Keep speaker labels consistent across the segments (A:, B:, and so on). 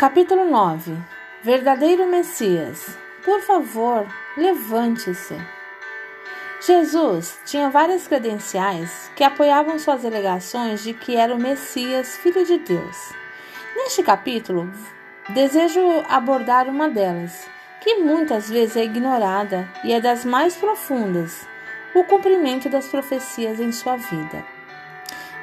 A: Capítulo 9 Verdadeiro Messias. Por favor, levante-se. Jesus tinha várias credenciais que apoiavam suas alegações de que era o Messias, filho de Deus. Neste capítulo, desejo abordar uma delas, que muitas vezes é ignorada e é das mais profundas: o cumprimento das profecias em sua vida.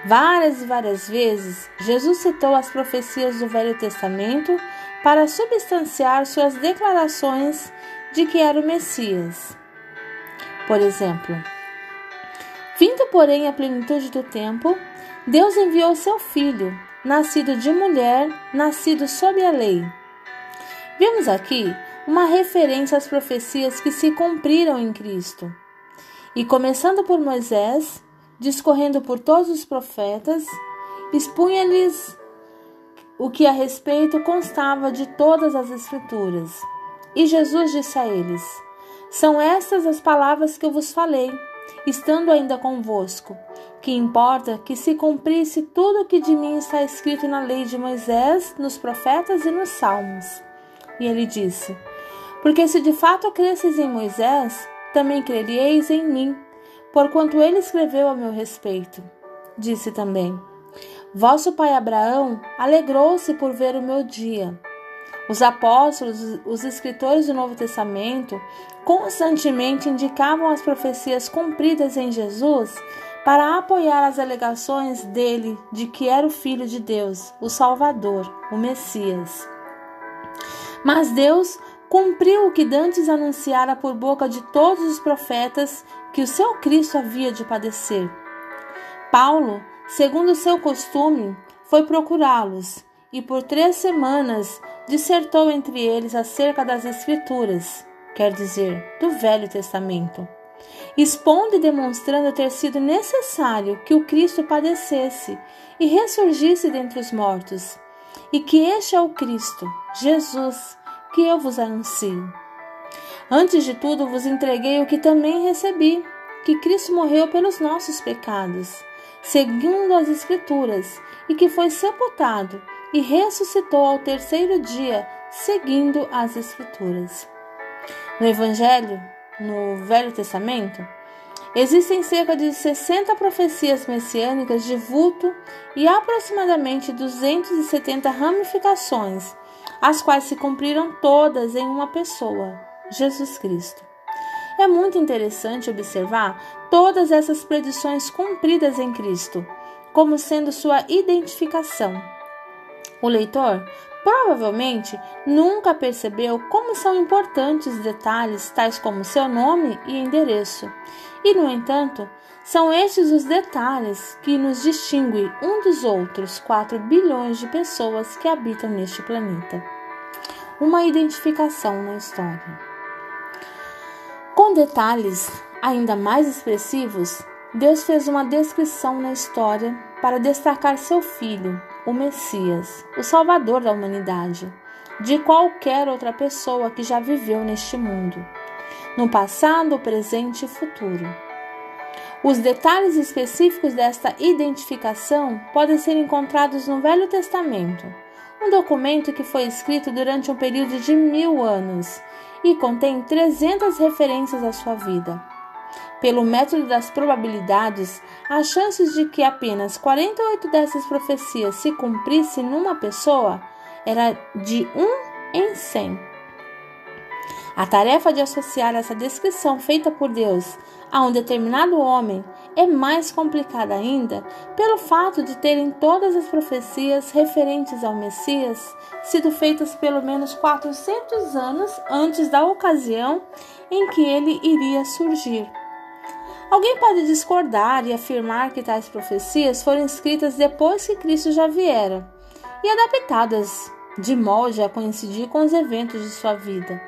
A: Várias e várias vezes, Jesus citou as profecias do Velho Testamento para substanciar suas declarações de que era o Messias. Por exemplo, vindo, porém, a plenitude do tempo, Deus enviou seu filho, nascido de mulher, nascido sob a lei. Vemos aqui uma referência às profecias que se cumpriram em Cristo. E começando por Moisés, discorrendo por todos os profetas, expunha-lhes o que a respeito constava de todas as Escrituras. E Jesus disse a eles: São estas as palavras que eu vos falei, estando ainda convosco, que importa que se cumprisse tudo o que de mim está escrito na lei de Moisés, nos profetas e nos salmos. E ele disse: Porque se de fato cresces em Moisés, também creríeis em mim porquanto ele escreveu a meu respeito. Disse também: Vosso pai Abraão alegrou-se por ver o meu dia. Os apóstolos, os escritores do Novo Testamento, constantemente indicavam as profecias cumpridas em Jesus para apoiar as alegações dele de que era o Filho de Deus, o Salvador, o Messias. Mas Deus cumpriu o que dantes anunciara por boca de todos os profetas que o seu Cristo havia de padecer. Paulo, segundo seu costume, foi procurá-los e por três semanas dissertou entre eles acerca das Escrituras, quer dizer, do Velho Testamento, expondo e demonstrando ter sido necessário que o Cristo padecesse e ressurgisse dentre os mortos, e que este é o Cristo, Jesus, que eu vos anuncio. Antes de tudo vos entreguei o que também recebi, que Cristo morreu pelos nossos pecados, segundo as Escrituras, e que foi sepultado e ressuscitou ao terceiro dia, seguindo as Escrituras. No Evangelho, no Velho Testamento, existem cerca de 60 profecias messiânicas de vulto e aproximadamente 270 ramificações, as quais se cumpriram todas em uma pessoa, Jesus Cristo. É muito interessante observar todas essas predições cumpridas em Cristo, como sendo sua identificação. O leitor provavelmente nunca percebeu como são importantes detalhes tais como seu nome e endereço. E, no entanto, são estes os detalhes que nos distinguem um dos outros 4 bilhões de pessoas que habitam neste planeta. Uma identificação na história. Com detalhes ainda mais expressivos, Deus fez uma descrição na história para destacar seu filho, o Messias, o Salvador da humanidade, de qualquer outra pessoa que já viveu neste mundo, no passado, presente e futuro. Os detalhes específicos desta identificação podem ser encontrados no Velho Testamento, um documento que foi escrito durante um período de mil anos e contém 300 referências à sua vida. Pelo método das probabilidades, as chances de que apenas 48 dessas profecias se cumprissem numa pessoa era de 1 em 100. A tarefa de associar essa descrição feita por Deus a um determinado homem é mais complicada ainda pelo fato de terem todas as profecias referentes ao Messias sido feitas pelo menos 400 anos antes da ocasião em que ele iria surgir. Alguém pode discordar e afirmar que tais profecias foram escritas depois que Cristo já viera e adaptadas de molde a coincidir com os eventos de sua vida.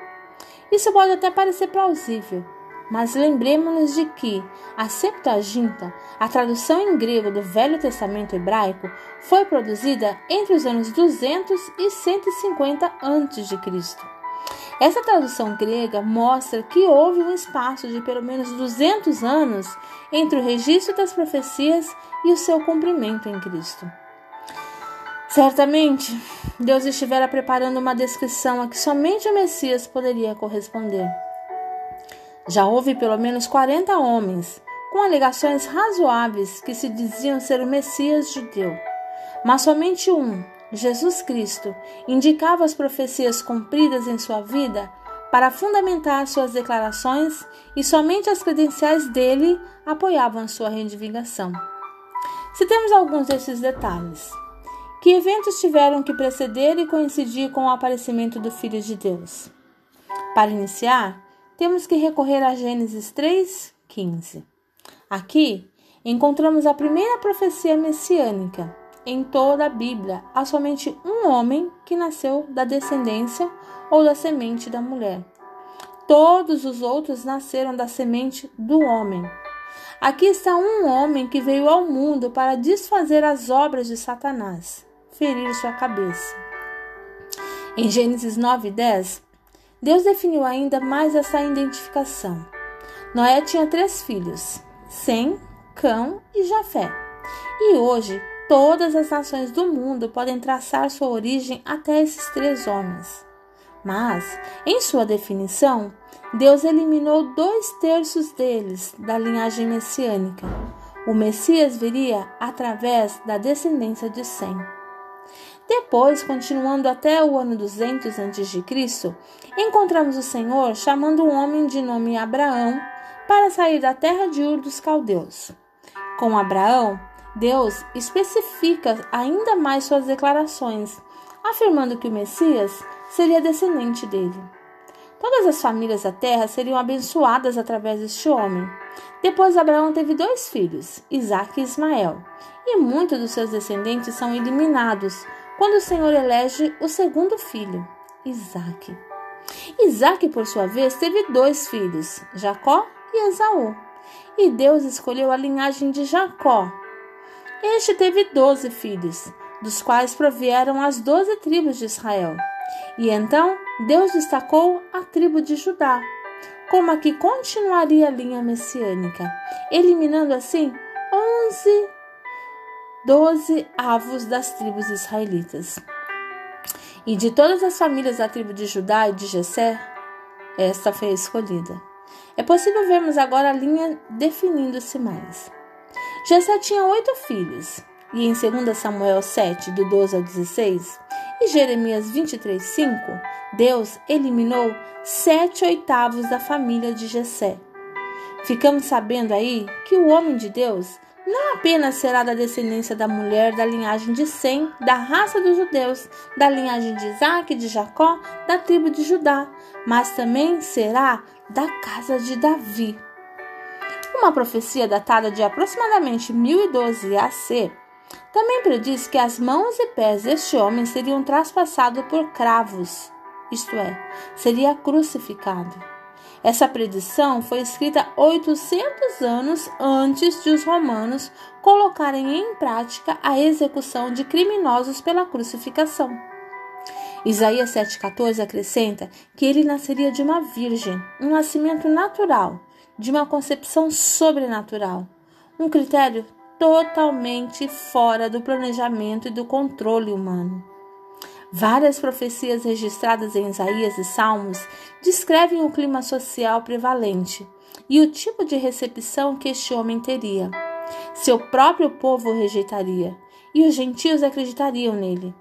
A: Isso pode até parecer plausível, mas lembremos-nos de que a Septuaginta, a tradução em grego do Velho Testamento hebraico, foi produzida entre os anos 200 e 150 a.C. Essa tradução grega mostra que houve um espaço de pelo menos 200 anos entre o registro das profecias e o seu cumprimento em Cristo. Certamente, Deus estivera preparando uma descrição a que somente o Messias poderia corresponder. Já houve pelo menos 40 homens com alegações razoáveis que se diziam ser o Messias judeu, mas somente um, Jesus Cristo, indicava as profecias cumpridas em sua vida para fundamentar suas declarações e somente as credenciais dele apoiavam sua reivindicação. Citemos alguns desses detalhes. Que eventos tiveram que preceder e coincidir com o aparecimento do Filho de Deus? Para iniciar, temos que recorrer a Gênesis 3:15. Aqui encontramos a primeira profecia messiânica. Em toda a Bíblia, há somente um homem que nasceu da descendência ou da semente da mulher. Todos os outros nasceram da semente do homem. Aqui está um homem que veio ao mundo para desfazer as obras de Satanás, ferir sua cabeça. Em Gênesis 9 10, Deus definiu ainda mais essa identificação. Noé tinha três filhos, Sem, Cão e Jafé. E hoje, todas as nações do mundo podem traçar sua origem até esses três homens. Mas, em sua definição, Deus eliminou dois terços deles da linhagem messiânica. O Messias viria através da descendência de Sem. Depois, continuando até o ano 200 a.C., encontramos o Senhor chamando um homem de nome Abraão para sair da terra de Ur dos Caldeus. Com Abraão, Deus especifica ainda mais suas declarações, afirmando que o Messias seria descendente dele. Todas as famílias da terra seriam abençoadas através deste homem. Depois, Abraão teve dois filhos, Isaac e Ismael, e muitos dos seus descendentes são eliminados quando o Senhor elege o segundo filho, Isaac. Isaac, por sua vez, teve dois filhos, Jacó e Esaú. E Deus escolheu a linhagem de Jacó. Este teve doze filhos, dos quais provieram as doze tribos de Israel. E então Deus destacou a tribo de Judá, como a que continuaria a linha messiânica, eliminando assim onze 12 avos das tribos israelitas. E de todas as famílias da tribo de Judá e de Jessé, esta foi escolhida. É possível vermos agora a linha definindo-se mais. Jessé tinha oito filhos, e em 2 Samuel 7, do 12 ao 16, e Jeremias 23, 5, Deus eliminou sete oitavos da família de Jessé. Ficamos sabendo aí que o homem de Deus não apenas será da descendência da mulher da linhagem de Sem, da raça dos judeus, da linhagem de Isaac, de Jacó, da tribo de Judá, mas também será da casa de Davi. Uma profecia datada de aproximadamente 1012 AC também prediz que as mãos e pés deste homem seriam traspassados por cravos, isto é, seria crucificado. Essa predição foi escrita 800 anos antes de os romanos colocarem em prática a execução de criminosos pela crucificação. Isaías 7,14 acrescenta que ele nasceria de uma virgem, um nascimento natural, de uma concepção sobrenatural, um critério totalmente fora do planejamento e do controle humano. Várias profecias registradas em Isaías e Salmos descrevem o clima social prevalente e o tipo de recepção que este homem teria. Seu próprio povo o rejeitaria e os gentios acreditariam nele.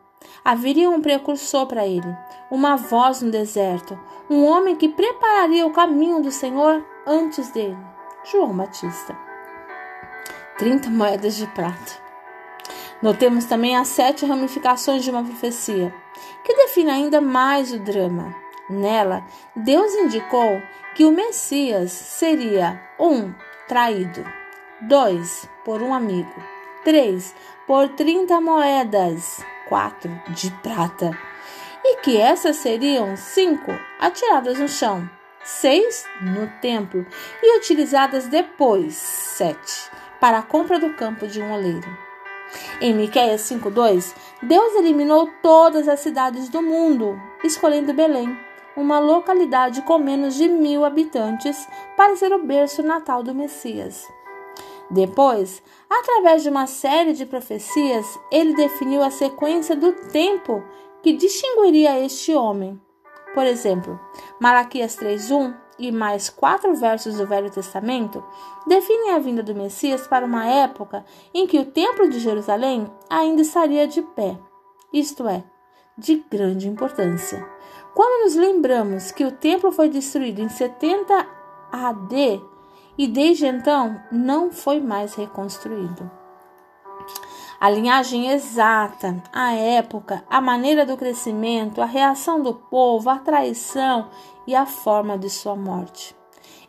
A: Haveria um precursor para ele, uma voz no deserto, um homem que prepararia o caminho do Senhor antes dele. João Batista. 30 moedas de prata. Notemos também as sete ramificações de uma profecia, que define ainda mais o drama. Nela, Deus indicou que o Messias seria 1. Um, traído, 2. por um amigo, 3. por 30 moedas, 4. de prata, e que essas seriam 5. atiradas no chão, 6. no templo e utilizadas depois, 7. para a compra do campo de um oleiro. Em Miqueias 5:2, Deus eliminou todas as cidades do mundo, escolhendo Belém, uma localidade com menos de mil habitantes, para ser o berço natal do Messias. Depois, Através de uma série de profecias, ele definiu a sequência do tempo que distinguiria este homem. Por exemplo, Malaquias 3:1 e mais quatro versos do Velho Testamento definem a vinda do Messias para uma época em que o Templo de Jerusalém ainda estaria de pé, isto é, de grande importância. Quando nos lembramos que o templo foi destruído em 70 AD e desde então não foi mais reconstruído. A linhagem exata, a época, a maneira do crescimento, a reação do povo, a traição e a forma de sua morte.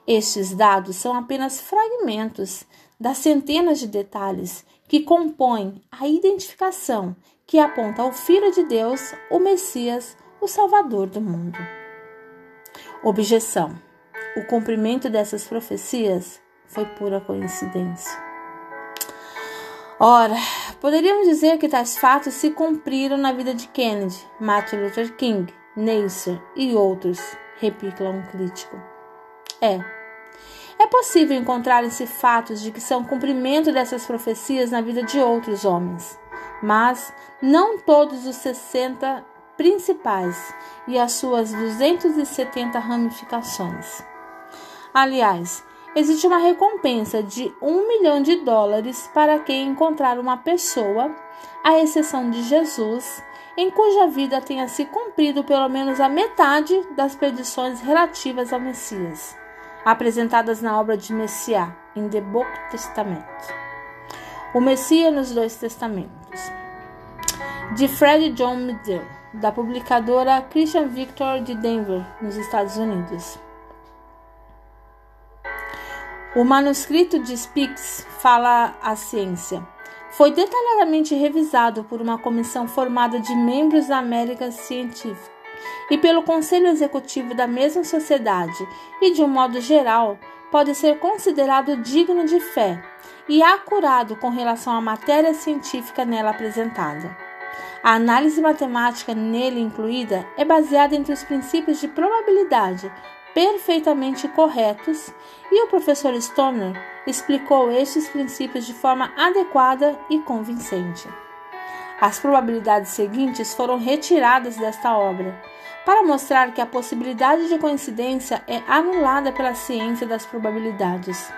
A: Estes dados são apenas fragmentos das centenas de detalhes que compõem a identificação que aponta ao Filho de Deus, o Messias, o Salvador do mundo. Objeção: o cumprimento dessas profecias foi pura coincidência. Ora, poderíamos dizer que tais fatos se cumpriram na vida de Kennedy, Martin Luther King, Nasser e outros, replica um crítico. É. É possível encontrar-se fatos de que são cumprimento dessas profecias na vida de outros homens, mas não todos os 60 principais e as suas 270 ramificações. Aliás, existe uma recompensa de um milhão de dólares para quem encontrar uma pessoa, à exceção de Jesus, em cuja vida tenha se cumprido pelo menos a metade das predições relativas ao Messias, apresentadas na obra de Messiá, em The Book Testament. O Messias nos dois testamentos. De Fred John Medill, da publicadora Christian Victor de Denver, nos Estados Unidos. O manuscrito de Spix fala a ciência. Foi detalhadamente revisado por uma comissão formada de membros da América Científica e pelo Conselho Executivo da mesma sociedade, e de um modo geral, pode ser considerado digno de fé e acurado com relação à matéria científica nela apresentada. A análise matemática nele incluída é baseada entre os princípios de probabilidade, perfeitamente corretos e o professor Stoner explicou estes princípios de forma adequada e convincente. As probabilidades seguintes foram retiradas desta obra para mostrar que a possibilidade de coincidência é anulada pela ciência das probabilidades.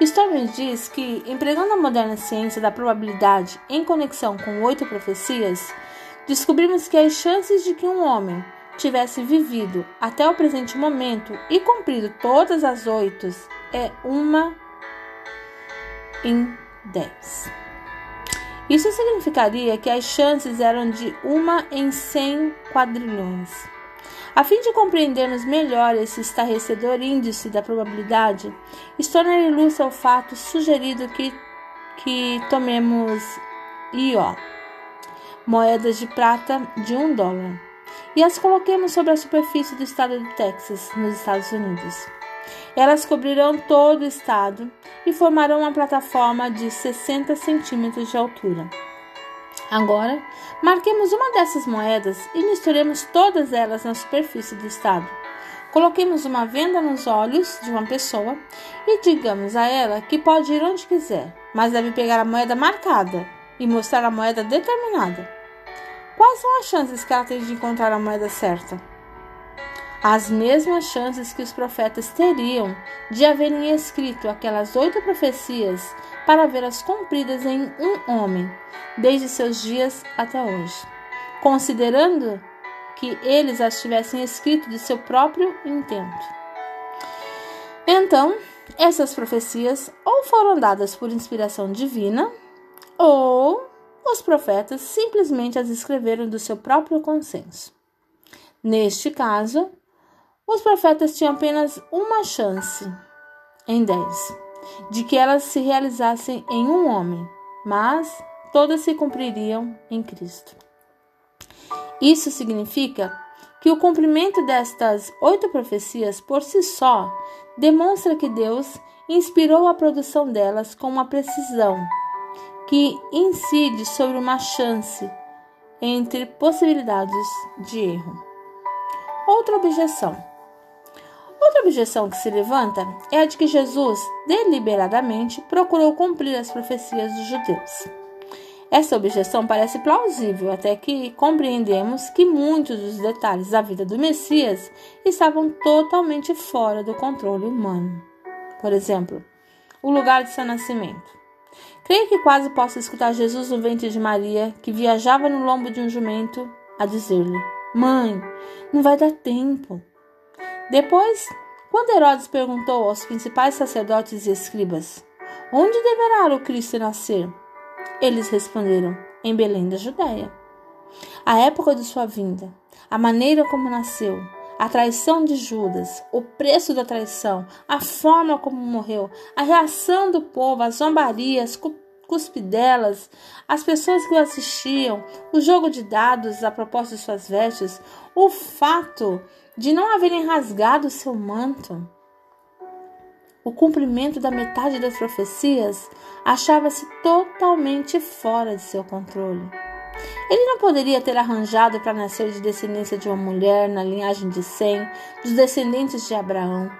A: Stoner diz que, empregando a moderna ciência da probabilidade em conexão com oito profecias, descobrimos que as chances de que um homem tivesse vivido até o presente momento e cumprido todas as oito, é uma em dez. Isso significaria que as chances eram de uma em cem quadrilhões. A fim de compreendermos melhor esse estarrecedor índice da probabilidade, Stoner ilustra o fato sugerido que, que tomemos IO, moedas de prata de um dólar e as coloquemos sobre a superfície do estado do Texas, nos Estados Unidos. Elas cobrirão todo o estado e formarão uma plataforma de 60 centímetros de altura. Agora, marquemos uma dessas moedas e misturemos todas elas na superfície do estado. Coloquemos uma venda nos olhos de uma pessoa e digamos a ela que pode ir onde quiser, mas deve pegar a moeda marcada e mostrar a moeda determinada. Quais são as chances que ela tem de encontrar a moeda certa? As mesmas chances que os profetas teriam de haverem escrito aquelas oito profecias para vê-las cumpridas em um homem, desde seus dias até hoje, considerando que eles as tivessem escrito de seu próprio intento. Então, essas profecias ou foram dadas por inspiração divina, ou os profetas simplesmente as escreveram do seu próprio consenso. Neste caso, os profetas tinham apenas uma chance em dez de que elas se realizassem em um homem, mas todas se cumpririam em Cristo. Isso significa que o cumprimento destas oito profecias por si só demonstra que Deus inspirou a produção delas com uma precisão que incide sobre uma chance entre possibilidades de erro. Outra objeção. Outra objeção que se levanta é a de que Jesus deliberadamente procurou cumprir as profecias dos judeus. Essa objeção parece plausível, até que compreendemos que muitos dos detalhes da vida do Messias estavam totalmente fora do controle humano. Por exemplo, o lugar de seu nascimento. Creio que quase posso escutar Jesus no ventre de Maria, que viajava no lombo de um jumento, a dizer-lhe: Mãe, não vai dar tempo. Depois, quando Herodes perguntou aos principais sacerdotes e escribas: Onde deverá o Cristo nascer? Eles responderam: Em Belém da Judéia. A época de sua vinda, a maneira como nasceu, a traição de Judas, o preço da traição, a forma como morreu, a reação do povo, as zombarias, cuspidelas, as pessoas que o assistiam, o jogo de dados a propósito de suas vestes, o fato de não haverem rasgado seu manto. O cumprimento da metade das profecias achava-se totalmente fora de seu controle. Ele não poderia ter arranjado para nascer de descendência de uma mulher na linhagem de Sem, dos descendentes de Abraão.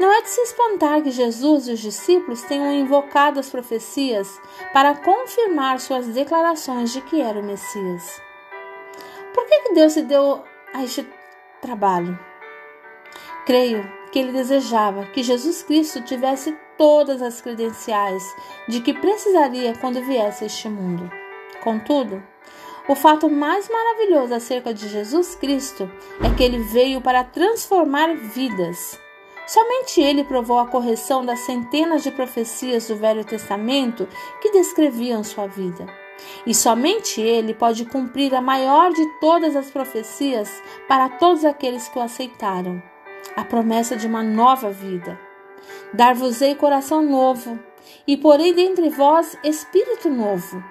A: Não é de se espantar que Jesus e os discípulos tenham invocado as profecias para confirmar suas declarações de que era o Messias. Por que Deus se deu a este trabalho? Creio que ele desejava que Jesus Cristo tivesse todas as credenciais de que precisaria quando viesse a este mundo. Contudo, o fato mais maravilhoso acerca de Jesus Cristo é que ele veio para transformar vidas. Somente ele provou a correção das centenas de profecias do Velho Testamento que descreviam sua vida. E somente ele pode cumprir a maior de todas as profecias para todos aqueles que o aceitaram a promessa de uma nova vida. Dar-vos-ei coração novo, e porei dentre vós espírito novo.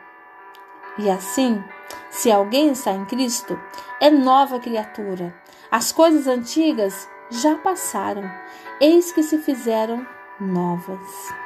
A: E assim, se alguém está em Cristo, é nova criatura. As coisas antigas já passaram, eis que se fizeram novas.